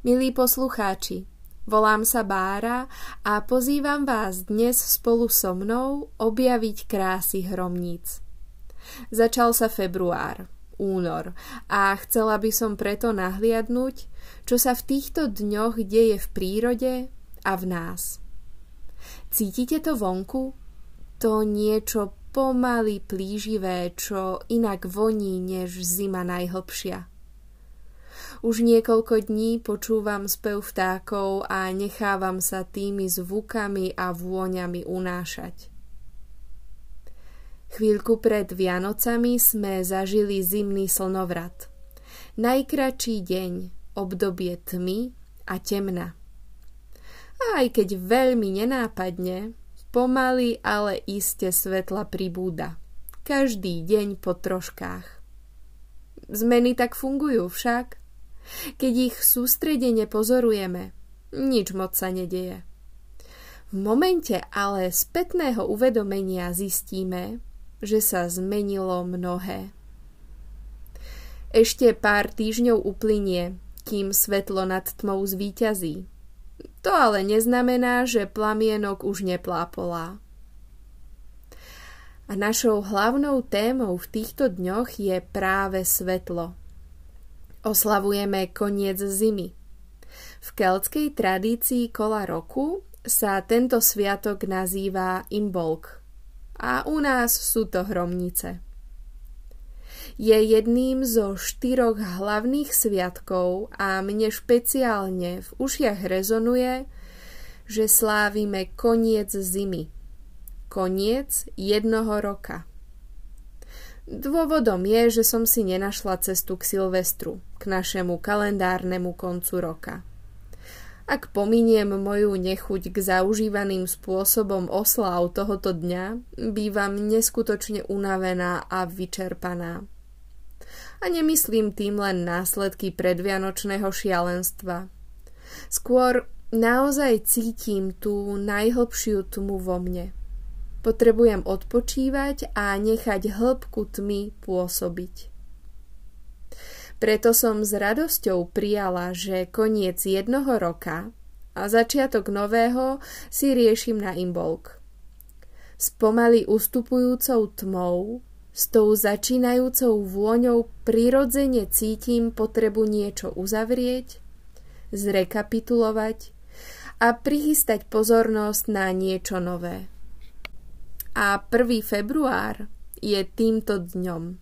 Milí poslucháči, volám sa Bára a pozývam vás dnes spolu so mnou objaviť krásy hromníc. Začal sa február, únor a chcela by som preto nahliadnúť, čo sa v týchto dňoch deje v prírode a v nás. Cítite to vonku? To niečo pomaly plíživé, čo inak voní než zima najhlbšia. Už niekoľko dní počúvam spev vtákov a nechávam sa tými zvukami a vôňami unášať. Chvíľku pred Vianocami sme zažili zimný slnovrat. Najkračší deň, obdobie tmy a temna. A aj keď veľmi nenápadne, pomaly, ale iste svetla pribúda. Každý deň po troškách. Zmeny tak fungujú však. Keď ich sústredene pozorujeme, nič moc sa nedeje. V momente ale spätného uvedomenia zistíme, že sa zmenilo mnohé. Ešte pár týždňov uplynie, kým svetlo nad tmou zvíťazí. To ale neznamená, že plamienok už neplápolá. A našou hlavnou témou v týchto dňoch je práve svetlo. Oslavujeme koniec zimy. V keltskej tradícii kola roku sa tento sviatok nazýva Imbolc a u nás sú to hromnice. Je jedným zo štyroch hlavných sviatkov a mne špeciálne v ušiach rezonuje, že slávime koniec zimy. Koniec jednoho roka. Dôvodom je, že som si nenašla cestu k Silvestru, k našemu kalendárnemu koncu roka. Ak pominiem moju nechuť k zaužívaným spôsobom oslav tohoto dňa, bývam neskutočne unavená a vyčerpaná. A nemyslím tým len následky predvianočného šialenstva. Skôr naozaj cítim tú najhlbšiu tmu vo mne – Potrebujem odpočívať a nechať hĺbku tmy pôsobiť. Preto som s radosťou prijala, že koniec jednoho roka a začiatok nového si riešim na imbolk. S pomaly ustupujúcou tmou, s tou začínajúcou vôňou prirodzene cítim potrebu niečo uzavrieť, zrekapitulovať a prichystať pozornosť na niečo nové a 1. február je týmto dňom.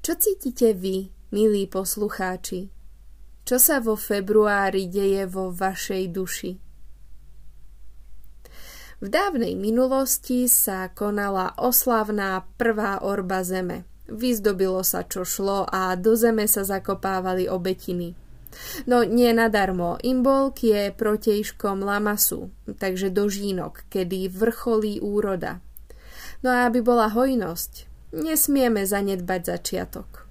Čo cítite vy, milí poslucháči? Čo sa vo februári deje vo vašej duši? V dávnej minulosti sa konala oslavná prvá orba zeme. Vyzdobilo sa čo šlo a do zeme sa zakopávali obetiny. No nie nadarmo, Imbolk je protejškom Lamasu, takže do žínok, kedy vrcholí úroda. No a aby bola hojnosť, nesmieme zanedbať začiatok.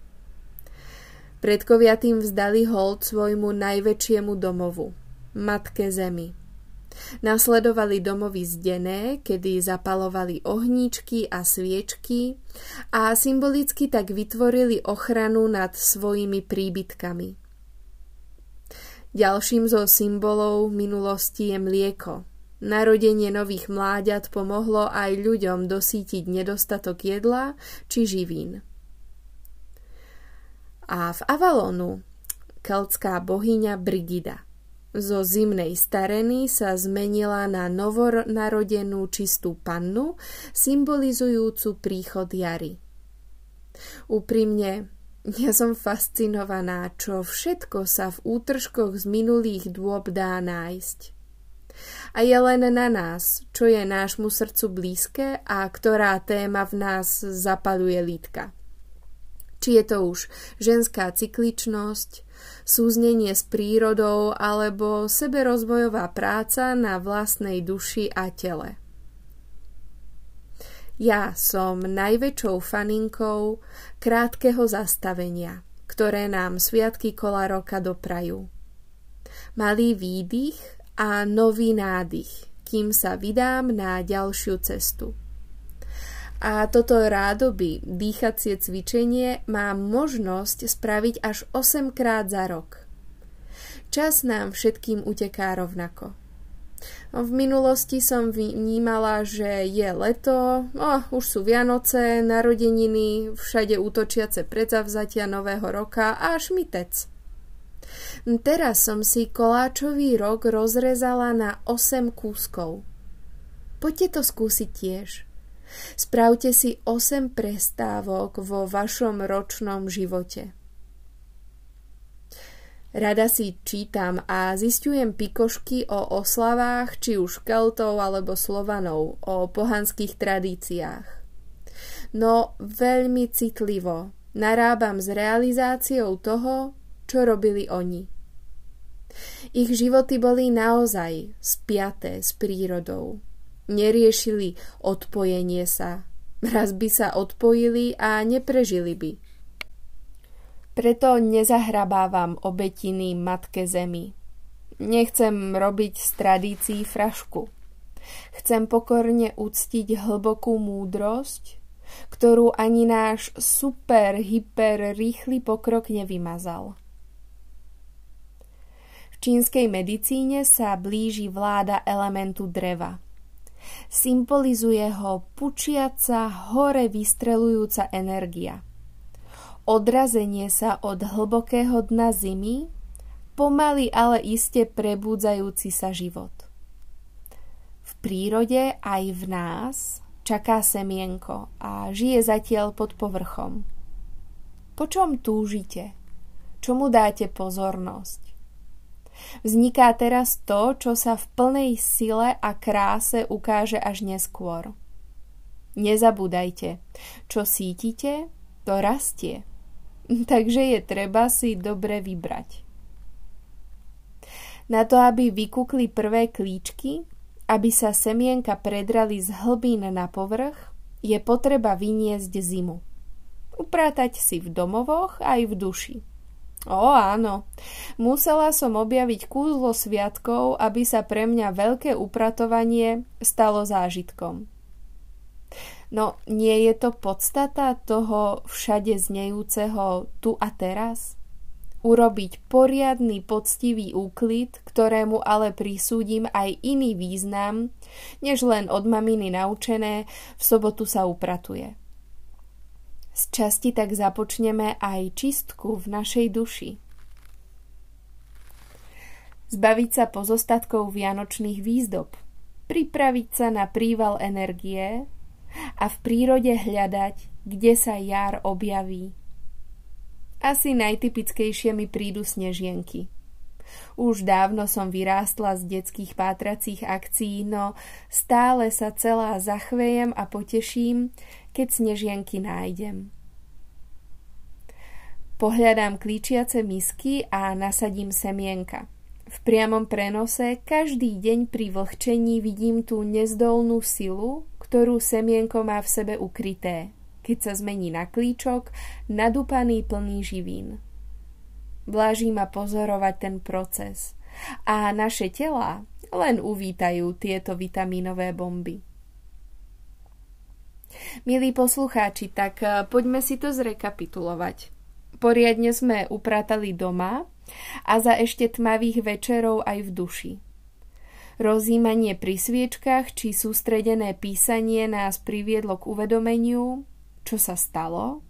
Predkovia tým vzdali hold svojmu najväčšiemu domovu, Matke Zemi. Nasledovali domovy zdené, kedy zapalovali ohníčky a sviečky a symbolicky tak vytvorili ochranu nad svojimi príbytkami. Ďalším zo symbolov minulosti je mlieko. Narodenie nových mláďat pomohlo aj ľuďom dosítiť nedostatok jedla či živín. A v Avalonu keltská bohyňa Brigida zo zimnej stareny sa zmenila na novonarodenú čistú pannu, symbolizujúcu príchod jary. Úprimne, ja som fascinovaná, čo všetko sa v útržkoch z minulých dôb dá nájsť. A je len na nás, čo je nášmu srdcu blízke a ktorá téma v nás zapaluje lítka. Či je to už ženská cykličnosť, súznenie s prírodou alebo seberozvojová práca na vlastnej duši a tele. Ja som najväčšou faninkou krátkeho zastavenia, ktoré nám sviatky kola roka doprajú. Malý výdych a nový nádych, kým sa vydám na ďalšiu cestu. A toto rádoby dýchacie cvičenie mám možnosť spraviť až 8 krát za rok. Čas nám všetkým uteká rovnako. V minulosti som vnímala, že je leto, oh, už sú Vianoce, narodeniny, všade útočiace predzavzatia nového roka a šmitec. Teraz som si koláčový rok rozrezala na 8 kúskov. Poďte to skúsiť tiež. Spravte si 8 prestávok vo vašom ročnom živote. Rada si čítam a zistujem pikošky o oslavách či už Keltov alebo Slovanov, o pohanských tradíciách. No veľmi citlivo narábam s realizáciou toho, čo robili oni. Ich životy boli naozaj spiaté s prírodou. Neriešili odpojenie sa. Raz by sa odpojili a neprežili by. Preto nezahrabávam obetiny Matke Zemi. Nechcem robiť z tradícií frašku. Chcem pokorne uctiť hlbokú múdrosť, ktorú ani náš super, hyper, rýchly pokrok nevymazal. V čínskej medicíne sa blíži vláda elementu dreva. Symbolizuje ho pučiaca, hore vystrelujúca energia – odrazenie sa od hlbokého dna zimy, pomaly ale iste prebúdzajúci sa život. V prírode aj v nás čaká semienko a žije zatiaľ pod povrchom. Po čom túžite? Čomu dáte pozornosť? Vzniká teraz to, čo sa v plnej sile a kráse ukáže až neskôr. Nezabúdajte, čo sítite, to rastie. takže je treba si dobre vybrať. Na to, aby vykukli prvé klíčky, aby sa semienka predrali z hlbín na povrch, je potreba vyniesť zimu. Upratať si v domovoch aj v duši. O áno, musela som objaviť kúzlo sviatkov, aby sa pre mňa veľké upratovanie stalo zážitkom. No nie je to podstata toho všade znejúceho tu a teraz? Urobiť poriadny poctivý úklid, ktorému ale prisúdim aj iný význam, než len od maminy naučené, v sobotu sa upratuje. Z časti tak započneme aj čistku v našej duši. Zbaviť sa pozostatkov vianočných výzdob, pripraviť sa na príval energie, a v prírode hľadať, kde sa jar objaví. Asi najtypickejšie mi prídu snežienky. Už dávno som vyrástla z detských pátracích akcií, no stále sa celá zachvejem a poteším, keď snežienky nájdem. Pohľadám klíčiace misky a nasadím semienka – v priamom prenose každý deň pri vlhčení vidím tú nezdolnú silu, ktorú semienko má v sebe ukryté, keď sa zmení na klíčok, nadúpaný plný živín. Vláží ma pozorovať ten proces a naše tela len uvítajú tieto vitamínové bomby. Milí poslucháči, tak eh, poďme si to zrekapitulovať. Poriadne sme upratali doma, a za ešte tmavých večerov aj v duši. Rozímanie pri sviečkach či sústredené písanie nás priviedlo k uvedomeniu, čo sa stalo,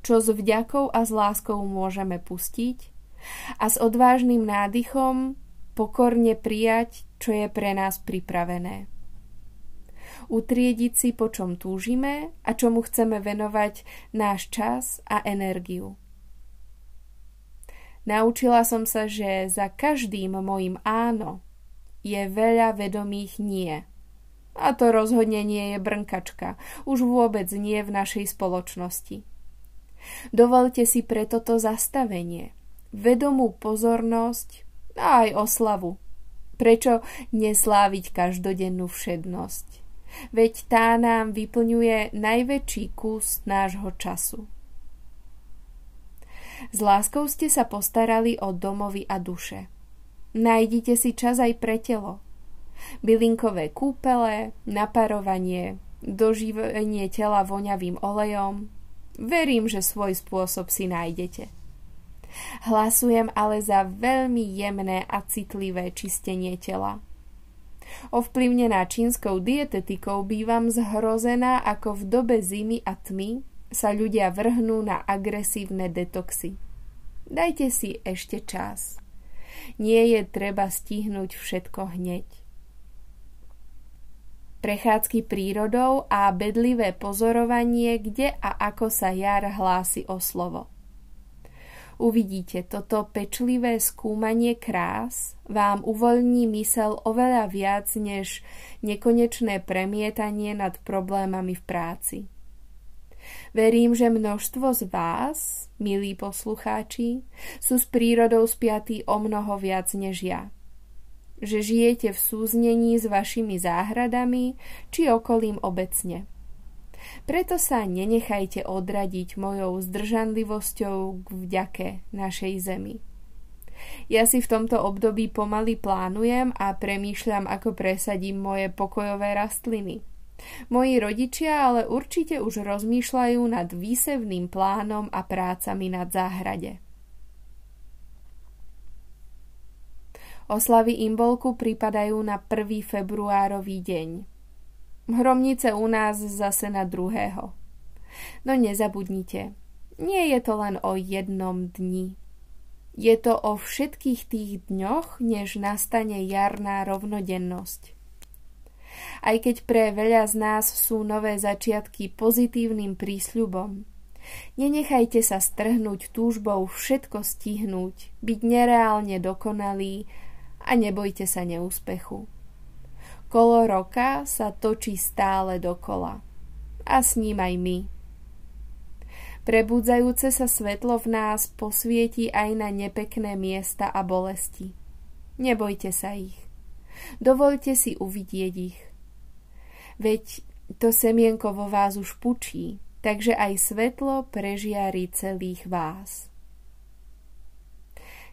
čo s vďakou a s láskou môžeme pustiť a s odvážnym nádychom pokorne prijať, čo je pre nás pripravené. Utriediť si, po čom túžime a čomu chceme venovať náš čas a energiu. Naučila som sa, že za každým mojim áno je veľa vedomých nie. A to rozhodne nie je brnkačka, už vôbec nie v našej spoločnosti. Dovolte si pre toto zastavenie, vedomú pozornosť a aj oslavu. Prečo nesláviť každodennú všednosť? Veď tá nám vyplňuje najväčší kus nášho času. S láskou ste sa postarali o domovy a duše. Nájdite si čas aj pre telo. Bylinkové kúpele, naparovanie, doživenie tela voňavým olejom. Verím, že svoj spôsob si nájdete. Hlasujem ale za veľmi jemné a citlivé čistenie tela. Ovplyvnená čínskou dietetikou bývam zhrozená, ako v dobe zimy a tmy sa ľudia vrhnú na agresívne detoxy. Dajte si ešte čas. Nie je treba stihnúť všetko hneď. Prechádzky prírodou a bedlivé pozorovanie, kde a ako sa jar hlási o slovo. Uvidíte, toto pečlivé skúmanie krás vám uvoľní mysel oveľa viac než nekonečné premietanie nad problémami v práci. Verím, že množstvo z vás, milí poslucháči, sú s prírodou spiatí o mnoho viac než ja. Že žijete v súznení s vašimi záhradami či okolím obecne. Preto sa nenechajte odradiť mojou zdržanlivosťou k vďake našej zemi. Ja si v tomto období pomaly plánujem a premýšľam, ako presadím moje pokojové rastliny. Moji rodičia ale určite už rozmýšľajú nad výsevným plánom a prácami nad záhrade. Oslavy Imbolku pripadajú na 1. februárový deň. Hromnice u nás zase na druhého. No nezabudnite, nie je to len o jednom dni. Je to o všetkých tých dňoch, než nastane jarná rovnodennosť. Aj keď pre veľa z nás sú nové začiatky pozitívnym prísľubom, nenechajte sa strhnúť túžbou všetko stihnúť, byť nereálne dokonalý a nebojte sa neúspechu. Kolo roka sa točí stále dokola. A s ním aj my. Prebudzajúce sa svetlo v nás posvieti aj na nepekné miesta a bolesti. Nebojte sa ich. Dovolte si uvidieť ich. Veď to semienko vo vás už pučí, takže aj svetlo prežiari celých vás.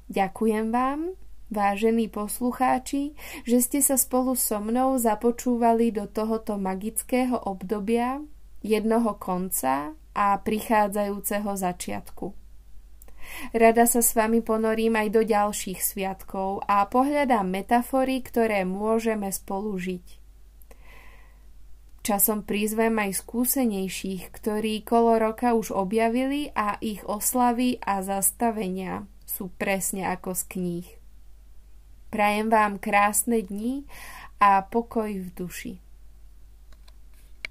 Ďakujem vám vážení poslucháči, že ste sa spolu so mnou započúvali do tohoto magického obdobia, jednoho konca a prichádzajúceho začiatku. Rada sa s vami ponorím aj do ďalších sviatkov a pohľadám metafory, ktoré môžeme spolu žiť. Časom prizvem aj skúsenejších, ktorí kolo roka už objavili a ich oslavy a zastavenia sú presne ako z kníh. Prajem vám krásne dni a pokoj v duši.